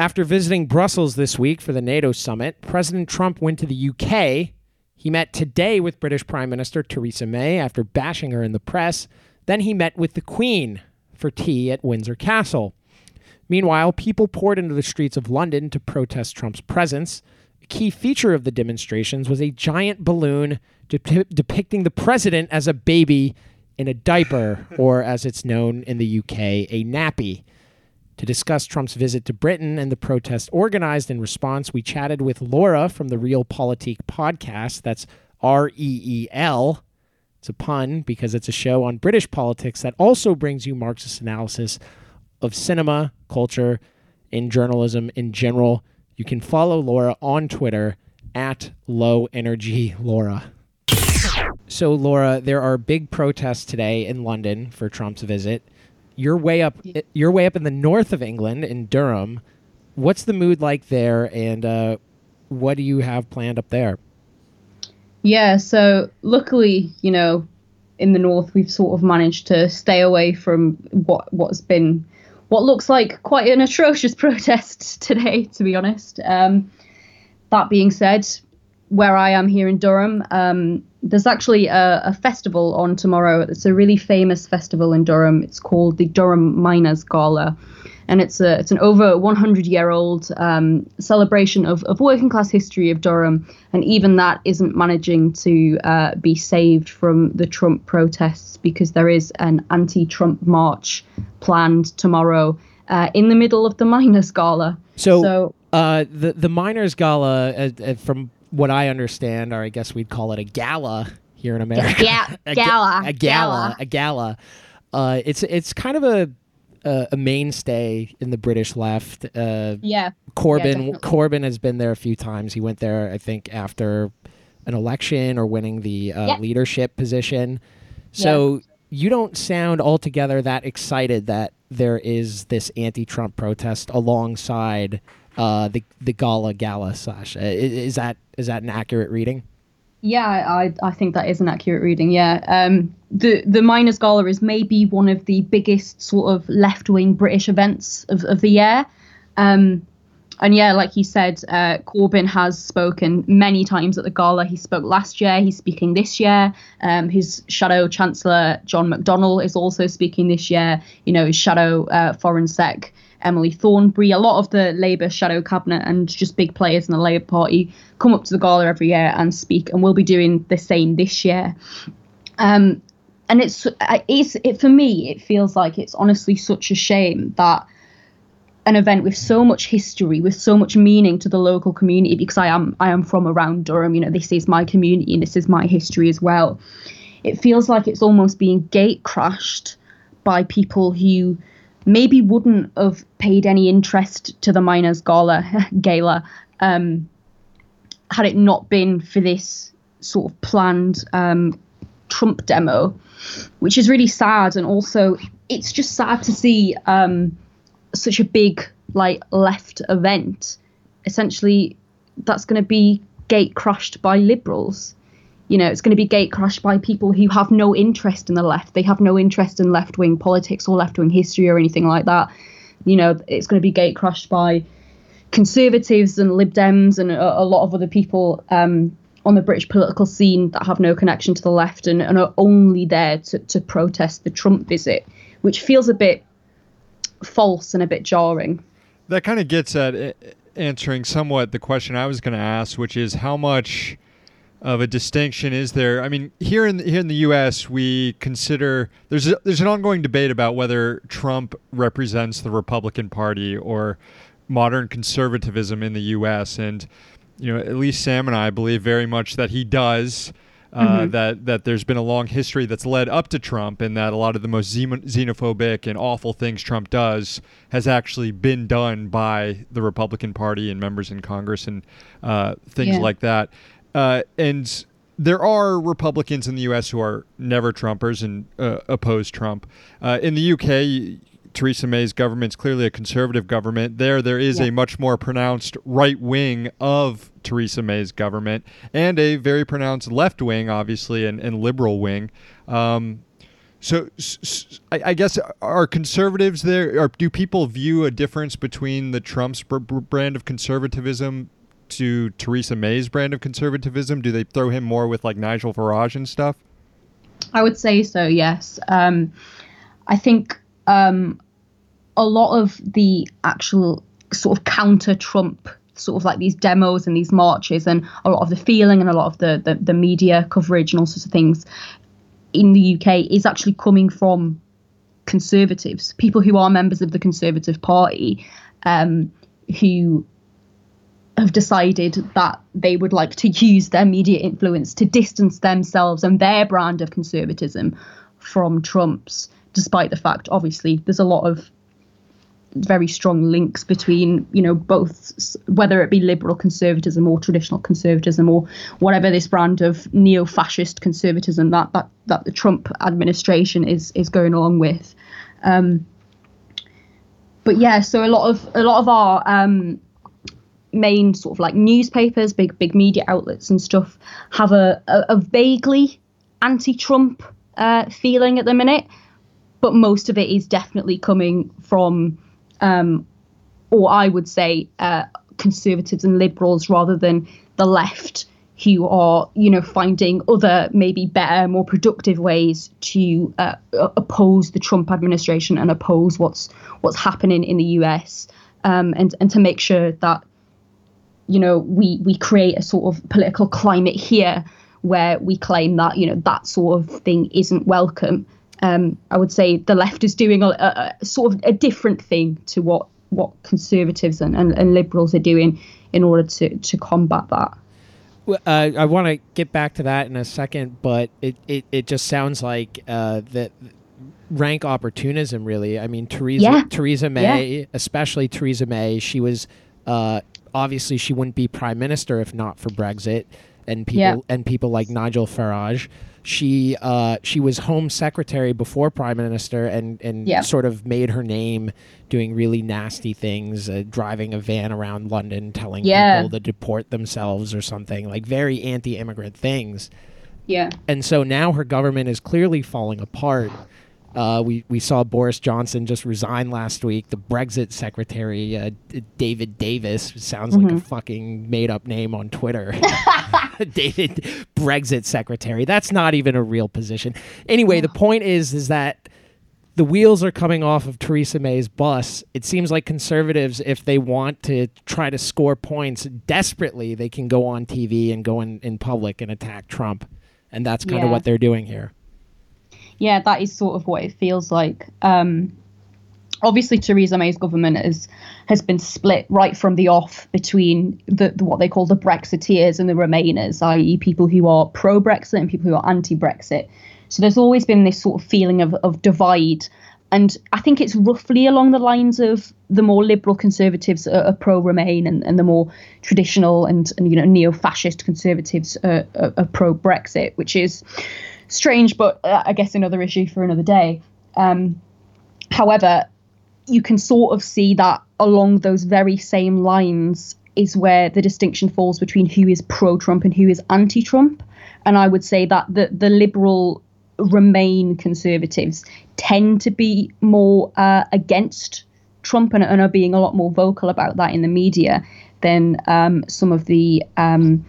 After visiting Brussels this week for the NATO summit, President Trump went to the UK. He met today with British Prime Minister Theresa May after bashing her in the press. Then he met with the Queen for tea at Windsor Castle. Meanwhile, people poured into the streets of London to protest Trump's presence. A key feature of the demonstrations was a giant balloon dep- depicting the president as a baby in a diaper, or as it's known in the UK, a nappy. To discuss Trump's visit to Britain and the protest organized in response, we chatted with Laura from the Reel Politik podcast. That's R E E L. It's a pun because it's a show on British politics that also brings you Marxist analysis of cinema, culture, and journalism in general. You can follow Laura on Twitter at low energy Laura. So, Laura, there are big protests today in London for Trump's visit. You're way up. You're way up in the north of England, in Durham. What's the mood like there, and uh, what do you have planned up there? Yeah, so luckily, you know, in the north, we've sort of managed to stay away from what what's been what looks like quite an atrocious protest today, to be honest. Um, that being said, where I am here in Durham, um, there's actually a, a, festival on tomorrow. It's a really famous festival in Durham. It's called the Durham Miners Gala, and it's a it's an over 100 year old um, celebration of, of working class history of Durham. And even that isn't managing to uh, be saved from the Trump protests because there is an anti-Trump march planned tomorrow uh, in the middle of the Miners Gala. So. so uh, the the miners gala, uh, uh, from what I understand, or I guess we'd call it a gala here in America. Yeah, a, gala, a gala, a gala. Uh, it's it's kind of a, a, a mainstay in the British left. Uh, yeah, Corbyn yeah, Corbyn has been there a few times. He went there, I think, after an election or winning the uh, leadership position. So yeah. you don't sound altogether that excited that there is this anti-Trump protest alongside uh, the the gala gala slash. Uh, is that is that an accurate reading? Yeah, I I think that is an accurate reading. Yeah, um, the the Miners Gala is maybe one of the biggest sort of left wing British events of, of the year. Um, and yeah, like you said, uh, Corbyn has spoken many times at the gala. He spoke last year. He's speaking this year. Um, his shadow chancellor John McDonnell is also speaking this year. You know, his shadow uh, foreign sec Emily Thornberry, a lot of the Labour shadow cabinet and just big players in the Labour Party come up to the gala every year and speak, and we'll be doing the same this year. Um, and it's it's it for me, it feels like it's honestly such a shame that an event with so much history, with so much meaning to the local community, because I am I am from around Durham. You know, this is my community and this is my history as well. It feels like it's almost being gate crashed by people who maybe wouldn't have paid any interest to the miners' gala, gala um, had it not been for this sort of planned um, Trump demo, which is really sad. And also, it's just sad to see um, such a big like left event. Essentially, that's going to be gate crushed by liberals you know, it's going to be gate crushed by people who have no interest in the left. They have no interest in left wing politics or left wing history or anything like that. You know, it's going to be gate crushed by conservatives and Lib Dems and a, a lot of other people um, on the British political scene that have no connection to the left and, and are only there to, to protest the Trump visit, which feels a bit false and a bit jarring. That kind of gets at eh, answering somewhat the question I was going to ask, which is how much of a distinction is there? I mean, here in the, here in the U.S., we consider there's a, there's an ongoing debate about whether Trump represents the Republican Party or modern conservatism in the U.S. And you know, at least Sam and I believe very much that he does. Uh, mm-hmm. That that there's been a long history that's led up to Trump, and that a lot of the most xenophobic and awful things Trump does has actually been done by the Republican Party and members in Congress and uh, things yeah. like that. Uh, and there are Republicans in the U.S. who are never Trumpers and uh, oppose Trump. Uh, in the U.K., Theresa May's government is clearly a conservative government. There, there is yeah. a much more pronounced right wing of Theresa May's government and a very pronounced left wing, obviously, and, and liberal wing. Um, So, I guess are conservatives there? Or do people view a difference between the Trump's br- br- brand of conservatism to Theresa May's brand of conservatism? Do they throw him more with like Nigel Farage and stuff? I would say so. Yes. Um, I think um, a lot of the actual sort of counter Trump sort of like these demos and these marches and a lot of the feeling and a lot of the, the, the media coverage and all sorts of things in the UK is actually coming from conservatives, people who are members of the Conservative Party, um, who have decided that they would like to use their media influence to distance themselves and their brand of conservatism from Trump's, despite the fact, obviously, there's a lot of very strong links between you know both whether it be liberal conservatism or traditional conservatism or whatever this brand of neo-fascist conservatism that that that the Trump administration is is going along with. Um, but yeah so a lot of a lot of our um, main sort of like newspapers big big media outlets and stuff have a, a, a vaguely anti-Trump uh, feeling at the minute but most of it is definitely coming from um, or I would say uh, conservatives and liberals rather than the left who are you know finding other maybe better more productive ways to uh, oppose the Trump administration and oppose what's what's happening in the US um, and and to make sure that you know we we create a sort of political climate here where we claim that you know that sort of thing isn't welcome um, I would say the left is doing a, a, a, sort of a different thing to what what conservatives and, and, and liberals are doing in order to to combat that. Uh, I want to get back to that in a second, but it, it, it just sounds like uh, that rank opportunism. Really, I mean, Theresa Yeah. Theresa May, Yeah. especially Theresa May, she was uh, obviously she wouldn't be prime minister if not for Brexit and people Yeah. and people like Nigel Farage. She uh, she was Home Secretary before Prime Minister and and Yeah. sort of made her name doing really nasty things, uh, driving a van around London, telling Yeah. people to deport themselves or something like very anti-immigrant things. Yeah. And so now her government is clearly falling apart. Uh, we we saw Boris Johnson just resign last week. The Brexit secretary, uh, D- David Davis, sounds like a fucking made up name on Twitter. David Brexit secretary. That's not even a real position. Anyway, the point is is that the wheels are coming off of Theresa May's bus. It seems like conservatives, if they want to try to score points desperately, they can go on TV and go in, in public and attack Trump. And that's kind of what they're doing here. Yeah, that is sort of what it feels like. Um, obviously, Theresa May's government has has been split right from the off between the, the what they call the Brexiteers and the Remainers, i.e., people who are pro Brexit and people who are anti Brexit. So there's always been this sort of feeling of, of divide. And I think it's roughly along the lines of the more liberal conservatives are, are pro Remain and, and the more traditional and, and you know neo fascist conservatives are, are, are pro Brexit, which is strange, but uh, I guess another issue for another day. Um, however, you can sort of see that along those very same lines is where the distinction falls between who is pro Trump and who is anti Trump. And I would say that the, the liberal Remain conservatives tend to be more uh, against Trump and, and are being a lot more vocal about that in the media than um, some of the, um,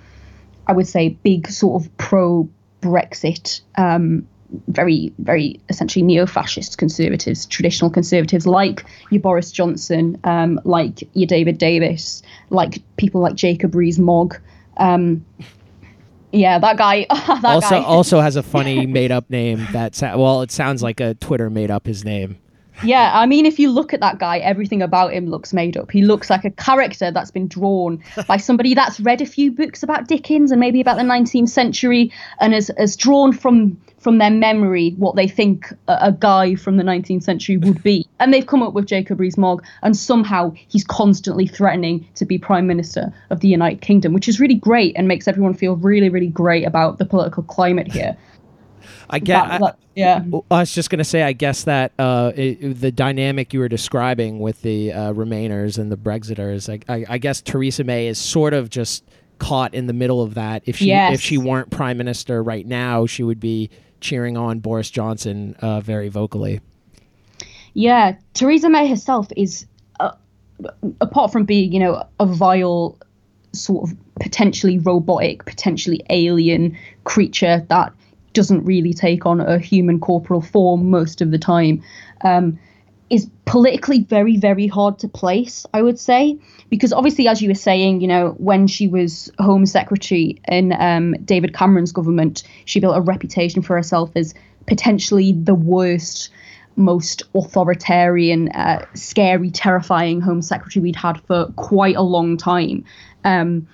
I would say, big sort of pro Brexit, um, very, very essentially neo fascist conservatives, traditional conservatives like your Boris Johnson, um, like your David Davis, like people like Jacob Rees Mogg. Um, yeah, that guy. that also, guy. also has a funny made up name. That well, it sounds like a Twitter made up his name. Yeah, I mean, if you look at that guy, everything about him looks made up. He looks like a character that's been drawn by somebody that's read a few books about Dickens and maybe about the 19th century and has, has drawn from from their memory what they think a, a guy from the 19th century would be. And they've come up with Jacob Rees-Mogg, and somehow he's constantly threatening to be Prime Minister of the United Kingdom, which is really great and makes everyone feel really, really great about the political climate here. I get. That- that- yeah. I was just gonna say, I guess that uh, it, the dynamic you were describing with the uh, Remainers and the Brexiters, I, I, I guess Theresa May is sort of just caught in the middle of that. If she Yes. if she weren't prime minister right now, she would be cheering on Boris Johnson uh, very vocally. Yeah, Theresa May herself is, uh, apart from being, you know, a vile, sort of potentially robotic, potentially alien creature that doesn't really take on a human corporal form most of the time, um, is politically very, very hard to place, I would say. Because obviously, as you were saying, you know, when she was Home Secretary in um, David Cameron's government, she built a reputation for herself as potentially the worst most authoritarian, uh, scary, terrifying Home Secretary we'd had for quite a long time. Um,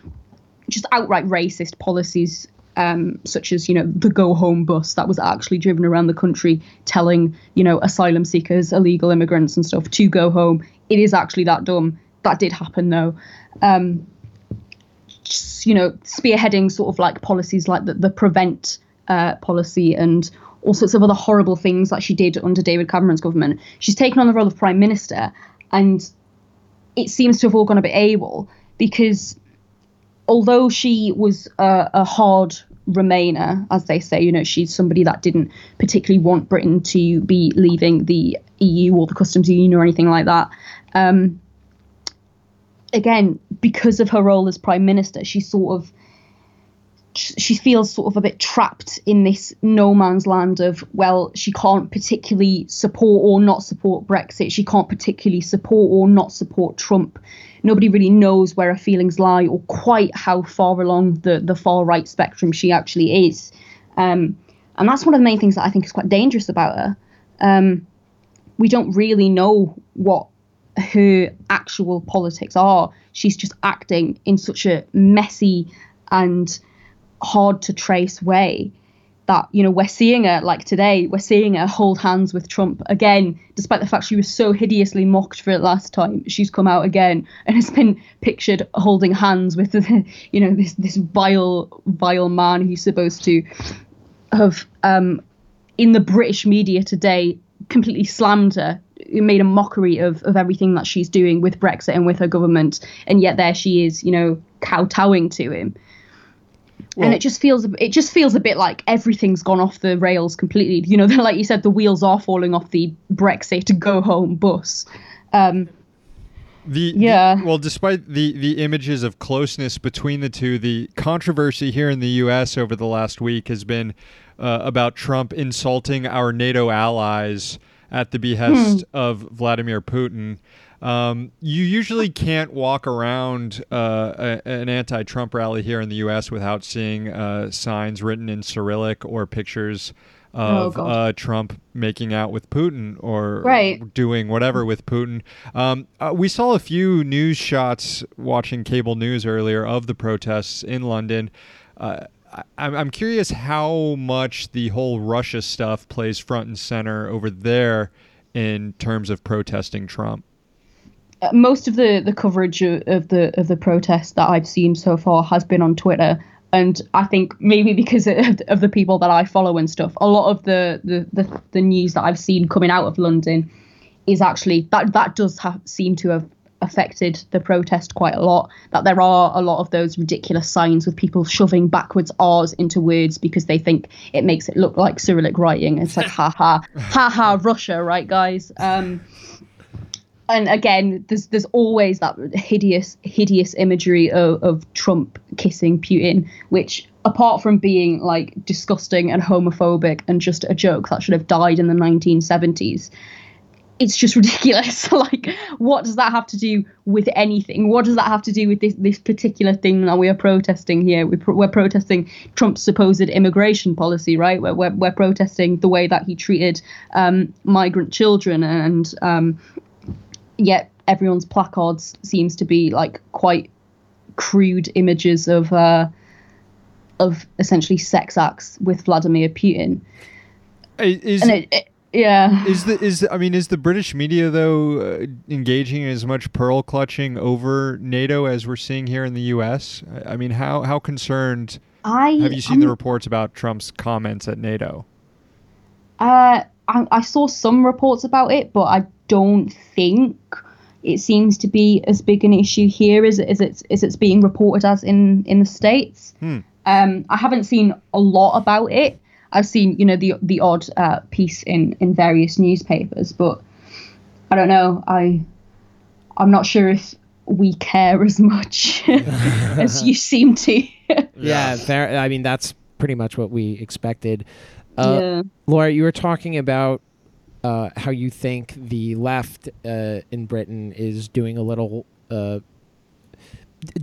just outright racist policies, um, such as you know the Go Home bus that was actually driven around the country, telling you know asylum seekers, illegal immigrants, and stuff to go home. It is actually that dumb. That did happen though. Um, just, you know, spearheading sort of like policies like the, the prevent uh, policy and all sorts of other horrible things that she did under David Cameron's government. She's taken on the role of prime minister, and it seems to have all gone a bit able because although she was a, a hard Remainer, as they say, you know, she's somebody that didn't particularly want Britain to be leaving the EU or the customs union or anything like that. Um, again, because of her role as prime minister, she sort of she feels sort of a bit trapped in this no man's land of well she can't particularly support or not support brexit she can't particularly support or not support trump nobody really knows where her feelings lie or quite how far along the the far right spectrum she actually is. Um, and that's one of the main things that i think is quite dangerous about her. Um, we don't really know what her actual politics are. She's just acting in such a messy and hard to trace way that you know we're seeing her like today we're seeing her hold hands with trump again despite the fact she was so hideously mocked for it last time. She's come out again and has been pictured holding hands with you know this this vile vile man who's supposed to have um in the british media today completely slammed her made a mockery of, of everything that she's doing with brexit and with her government. And yet there she is you know kowtowing to him well, and it just feels it just feels a bit like everything's gone off the rails completely. You know, like you said, the wheels are falling off the Brexit go home bus. Um, the, yeah. The, well, despite the the images of closeness between the two, the controversy here in the U.S. over the last week has been uh, about Trump insulting our NATO allies at the behest hmm. of Vladimir Putin. Um, you usually can't walk around uh, a, an anti Trump rally here in the U.S. without seeing uh, signs written in Cyrillic or pictures of oh, uh, Trump making out with Putin or right. doing whatever with Putin. Um, uh, we saw a few news shots watching cable news earlier of the protests in London. Uh, I'm, I'm curious how much the whole Russia stuff plays front and center over there in terms of protesting Trump. Uh, most of the, the coverage of, of the of the protests that I've seen so far has been on Twitter, and I think maybe because of, of the people that I follow and stuff, a lot of the, the, the, the news that I've seen coming out of London is actually that that does have, seem to have affected the protest quite a lot. That there are a lot of those ridiculous signs with people shoving backwards R's into words because they think it makes it look like Cyrillic writing. It's like ha ha ha ha Russia, right, guys? Um, and again, there's there's always that hideous hideous imagery of, of Trump kissing Putin, which apart from being like disgusting and homophobic and just a joke that should have died in the 1970s, it's just ridiculous. like, what does that have to do with anything? What does that have to do with this this particular thing that we are protesting here? We're, we're protesting Trump's supposed immigration policy, right? We're, we're, we're protesting the way that he treated um, migrant children and um, yet everyone's placards seems to be like quite crude images of uh, of essentially sex acts with Vladimir Putin. Is it, it, yeah. Is the is I mean is the British media though uh, engaging in as much pearl clutching over NATO as we're seeing here in the U.S. I, I mean how how concerned I, have you seen I'm, the reports about Trump's comments at NATO? Uh, I, I saw some reports about it, but I don't think it seems to be as big an issue here as, as it's as it's being reported as in in the states. Hmm. Um, I haven't seen a lot about it. I've seen you know the the odd uh, piece in in various newspapers, but I don't know. I I'm not sure if we care as much as you seem to. yeah, fair. I mean, that's pretty much what we expected. Uh, yeah. Laura, you were talking about uh, how you think the left uh, in Britain is doing a little, uh,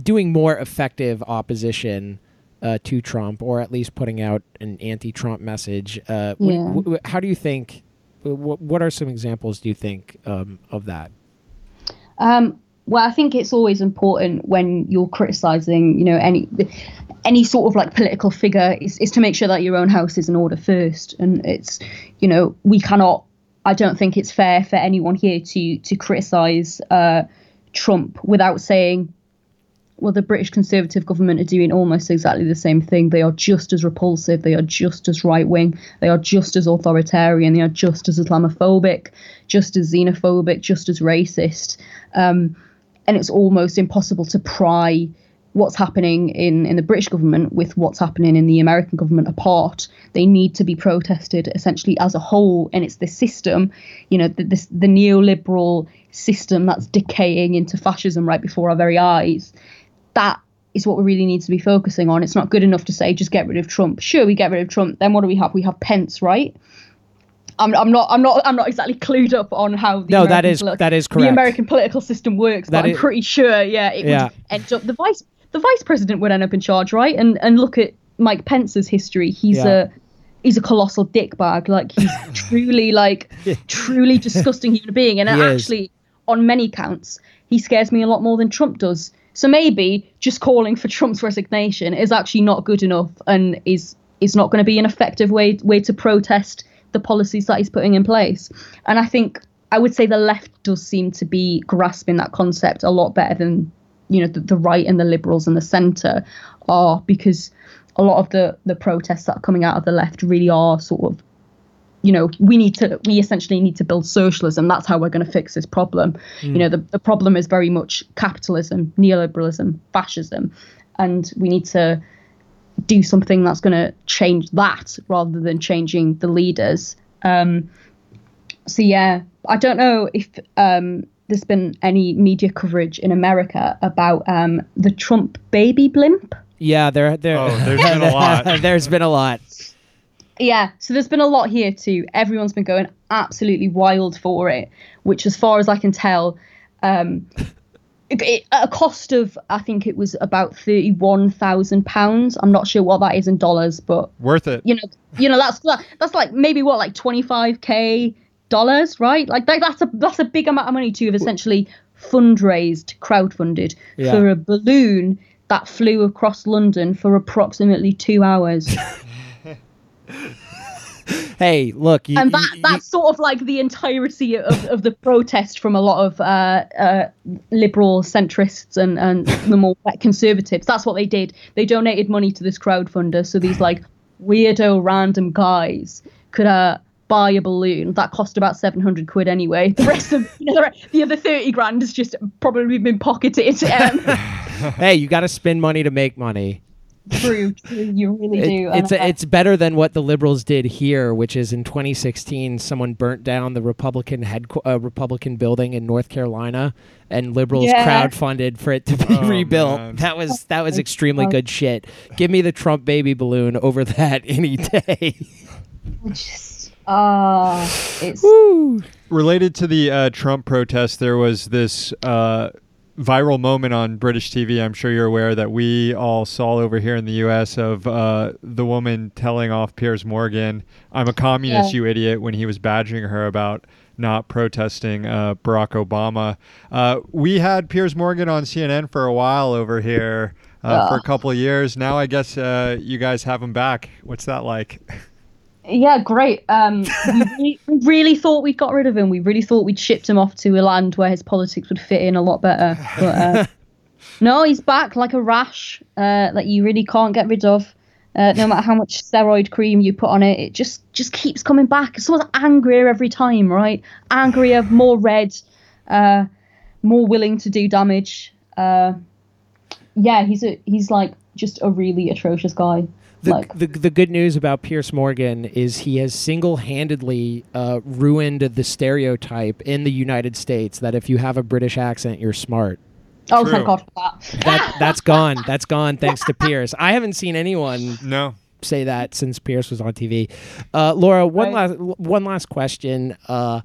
doing more effective opposition uh, to Trump, or at least putting out an anti-Trump message. Uh, Yeah. wh- how do you think? wh- What are some examples do you think um, of that? Um, well, I think it's always important when you're criticizing, you know, any any sort of like political figure is, is to make sure that your own house is in order first. And it's, you know, we cannot. I don't think it's fair for anyone here to to criticize uh, Trump without saying, well, the British Conservative government are doing almost exactly the same thing. They are just as repulsive. They are just as right wing. They are just as authoritarian. They are just as Islamophobic, just as xenophobic, just as racist. Um, and it's almost impossible to pry what's happening in, in the British government with what's happening in the American government apart. They need to be protested essentially as a whole, and it's the system, you know, the, this, the neoliberal system that's decaying into fascism right before our very eyes. That is what we really need to be focusing on. It's not good enough to say just get rid of Trump. Sure, we get rid of Trump. Then what do we have? We have Pence, right? I'm, I'm not I'm not I'm not exactly clued up on how the No, that American is- polit- that is the. American political system works, That but I'm pretty sure yeah it Yeah. would end up the vice the vice president would end up in charge, right? And and look at Mike Pence's history. He's Yeah. a he's a colossal dickbag. Like he's truly like truly disgusting human being, and He is. actually on many counts he scares me a lot more than Trump does. So maybe just calling for Trump's resignation is actually not good enough and is is not going to be an effective way way to protest the policies that he's putting in place. And I think I would say the left does seem to be grasping that concept a lot better than you know the, the right and the liberals and the centre are because a lot of the the protests that are coming out of the left really are sort of you know we need to we essentially need to build socialism. That's how we're going to fix this problem. You know the, the problem is very much capitalism neoliberalism fascism and we need to do something that's going to change that rather than changing the leaders. Um, so yeah i don't know if um, there's been any media coverage in america about um, the trump baby blimp Yeah, there, there. Oh, there's been a lot. there's been a lot. Yeah, so there's been a lot here too. Everyone's been going absolutely wild for it, which, as far as I can tell, um, it, it, at a cost of I think it was about thirty-one thousand pounds. I'm not sure what that is in dollars, but Worth it. you know, you know that's that's like maybe what like twenty-five k dollars, right? Like that, that's a that's a big amount of money to have essentially fundraised, crowdfunded Yeah. for a balloon that flew across London for approximately two hours. Hey, look, you, and that you- that's sort of like the entirety of, of the protest from a lot of uh, uh, liberal centrists and, and the more conservatives. That's what they did. They donated money to this crowdfunder, so these like weirdo random guys could uh, buy a balloon that cost about seven hundred quid anyway. The rest of you know, the other thirty grand has just probably been pocketed. Um, hey, you got to spend money to make money. true, true, you really It- do. it's And, uh, it's better than what the liberals did here, which is in 2016, someone burnt down the Republican head uh, Republican building in North Carolina, and liberals Yeah. crowdfunded for it to be Oh, rebuilt. man. That was that was extremely good shit. Give me the Trump baby balloon over that any day. just ah, it's Woo. Related to the uh, Trump protest, there was this uh, viral moment on British TV. I'm sure you're aware that we all saw over here in the U.S. of uh, the woman telling off Piers Morgan, "I'm a communist, Yeah. you idiot," when he was badgering her about not protesting uh, Barack Obama. Uh, we had Piers Morgan on CNN for a while over here. Uh, for a couple of years now, I guess uh, you guys have him back. What's that like? Yeah, great. Um, we really, really thought we'd got rid of him. We really thought we'd shipped him off to a land where his politics would fit in a lot better. But uh, no, he's back like a rash uh, that you really can't get rid of. Uh, no matter how much steroid cream you put on it, it just just keeps coming back. It's almost angrier every time, right? Angrier, more red, uh, more willing to do damage. Uh, yeah, he's a he's like just a really atrocious guy. The, like, the, the good news about Piers Morgan is he has single handedly uh, ruined the stereotype in the United States that if you have a British accent, you're smart. oh, true. thank God for that. That that's gone. That's gone thanks to Piers. I haven't seen anyone No. say that since Piers was on TV. Uh, Laura, one Right. last one last question. Uh,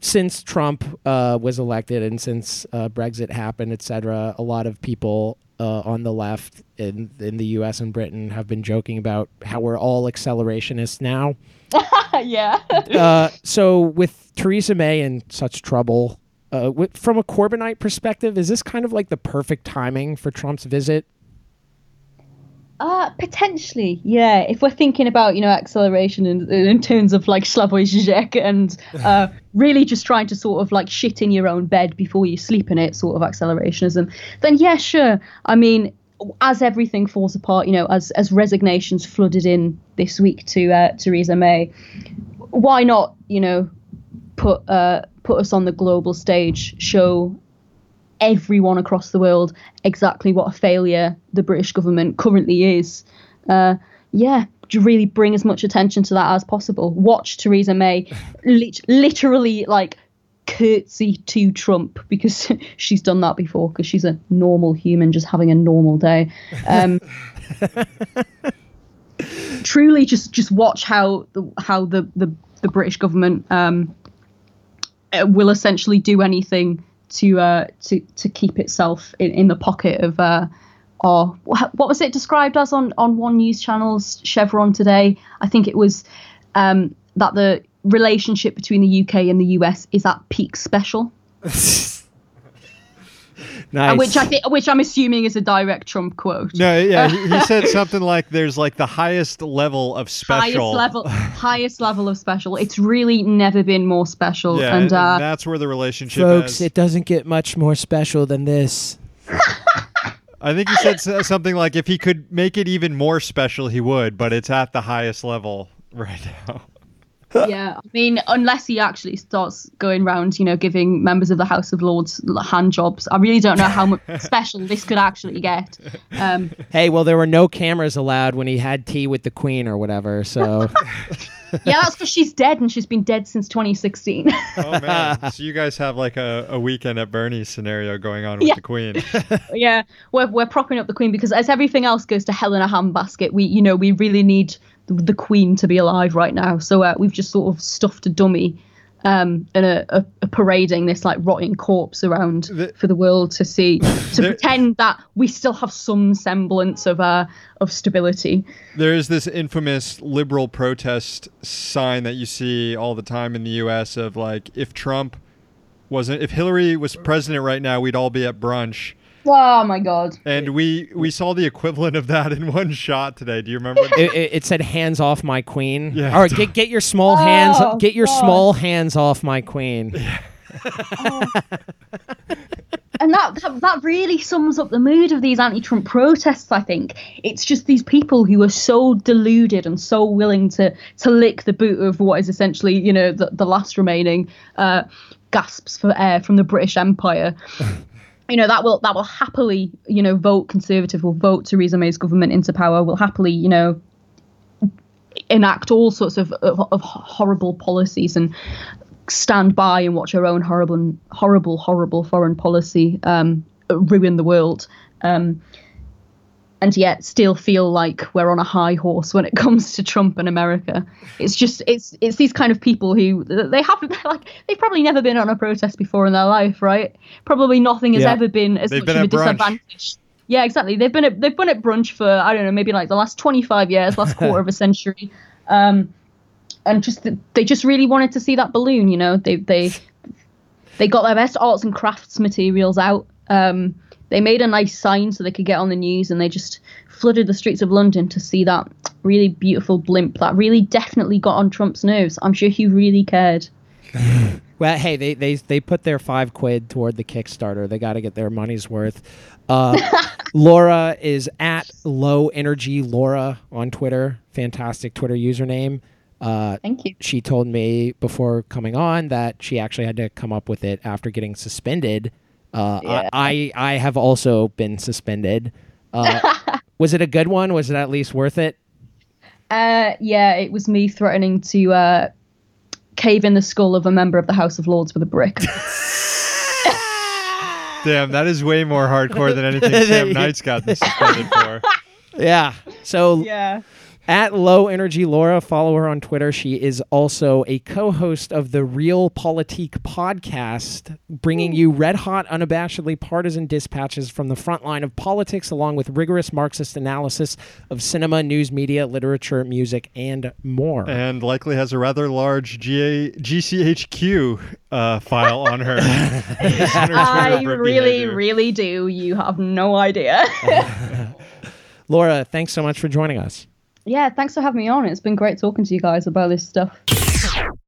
since Trump uh, was elected and since uh, Brexit happened, et cetera, a lot of people uh, on the left in in the U.S. and Britain have been joking about how we're all accelerationists now. yeah. Uh, so with Theresa May in such trouble. Uh, from a Corbynite perspective, is this kind of like the perfect timing for Trump's visit? Uh, potentially, yeah. If we're thinking about, you know, acceleration in, in terms of like Slavoj Žižek and uh, really just trying to sort of like shit in your own bed before you sleep in it, sort of accelerationism, then yeah, sure. I mean, as everything falls apart, you know, as as resignations flooded in this week to uh, Theresa May, why not, you know, put uh, put us on the global stage, show everyone across the world exactly what a failure the British government currently is. Uh, yeah, to really bring as much attention to that as possible. Watch Theresa May lit- literally like curtsy to Trump because she's done that before because she's a normal human just having a normal day. Um, truly, just just watch how the how the the, the British government um, uh, will essentially do anything to uh, to to keep itself in, in the pocket of uh, or what was it described as on on one news channel's chyron today? I think it was um, that the relationship between the UK and the US is at peak special, Nice. uh, which I think which I'm assuming is a direct Trump quote. No, yeah, he, he said something like there's like the highest level of special. Highest level, highest level of special. It's really never been more special, Yeah, and uh, that's where the relationship Folks, is. it doesn't get much more special than this. I think he said something like if he could make it even more special, he would, but it's at the highest level right now. Yeah, I mean, unless he actually starts going around, you know, giving members of the House of Lords hand jobs, I really don't know how much special this could actually get. Um, Hey, well, there were no cameras allowed when he had tea with the Queen or whatever. So yeah, that's because she's dead and she's been dead since 2016. Oh man! so you guys have like a, a weekend at Bernie's scenario going on with Yeah. the Queen. yeah, we're we're propping up the Queen because as everything else goes to hell in a handbasket, we you know we really need the, Queen to be alive right now. So uh, we've just sort of stuffed a dummy. Um, and a, a, a parading this like rotting corpse around The- for the world to see, to There- pretend that we still have some semblance of uh, of stability. There is this infamous liberal protest sign that you see all the time in the U.S. of like, if Trump wasn't, if Hillary was president right now, we'd all be at brunch. Oh my god! And we we saw the equivalent of that in one shot today. Do you remember? it, it, it said "hands off my Queen." Yeah. Or get get your small hands Oh, get your God. small hands off my Queen. Yeah. And that, that that really sums up the mood of these anti-Trump protests. I think it's just these people who are so deluded and so willing to to lick the boot of what is essentially, you know, the, the last remaining uh, gasps for air from the British Empire. you know that will that will happily you know vote conservative will vote Theresa May's government into power will happily you know enact all sorts of, of, of horrible policies and stand by and watch our own horrible horrible horrible foreign policy um, ruin the world. Um, and yet still feel like we're on a high horse when it comes to Trump and America. It's just it's it's these kind of people who they haven't like they've probably never been on a protest before in their life, right? Probably nothing has Yeah. ever been as They've much been of a brunch. disadvantage. Yeah, exactly. They've been at they've been at brunch for I don't know maybe like the last twenty five years, last quarter of a century, um, and just they just really wanted to see that balloon. You know, they they they got their best arts and crafts materials out. Um, they made a nice sign so they could get on the news, and they just flooded the streets of London to see that really beautiful blimp that really definitely got on Trump's nerves. I'm sure he really cared. Well, hey, they they they put their five quid toward the Kickstarter. They got to get their money's worth. Uh, Laura is at low energy Laura on Twitter. Fantastic Twitter username. Uh, Thank you. she told me before coming on that she actually had to come up with it after getting suspended. Uh, Yeah. I, I I have also been suspended. Uh, Was it a good one? Was it at least worth it? Uh, yeah, it was me threatening to uh, cave in the skull of a member of the House of Lords with a brick. Damn, that is way more hardcore than anything Sam Knight's gotten suspended for. Yeah. So yeah. At Low Energy Laura, follow her on Twitter. She is also a co-host of the Reel Politik podcast, bringing you red hot, unabashedly partisan dispatches from the front line of politics, along with rigorous Marxist analysis of cinema, news, media, literature, music, and more. And likely has a rather large GA, GCHQ uh, file on her. I really, really do. You have no idea. Laura, thanks so much for joining us. Yeah, thanks for having me on. It's been great talking to you guys about this stuff.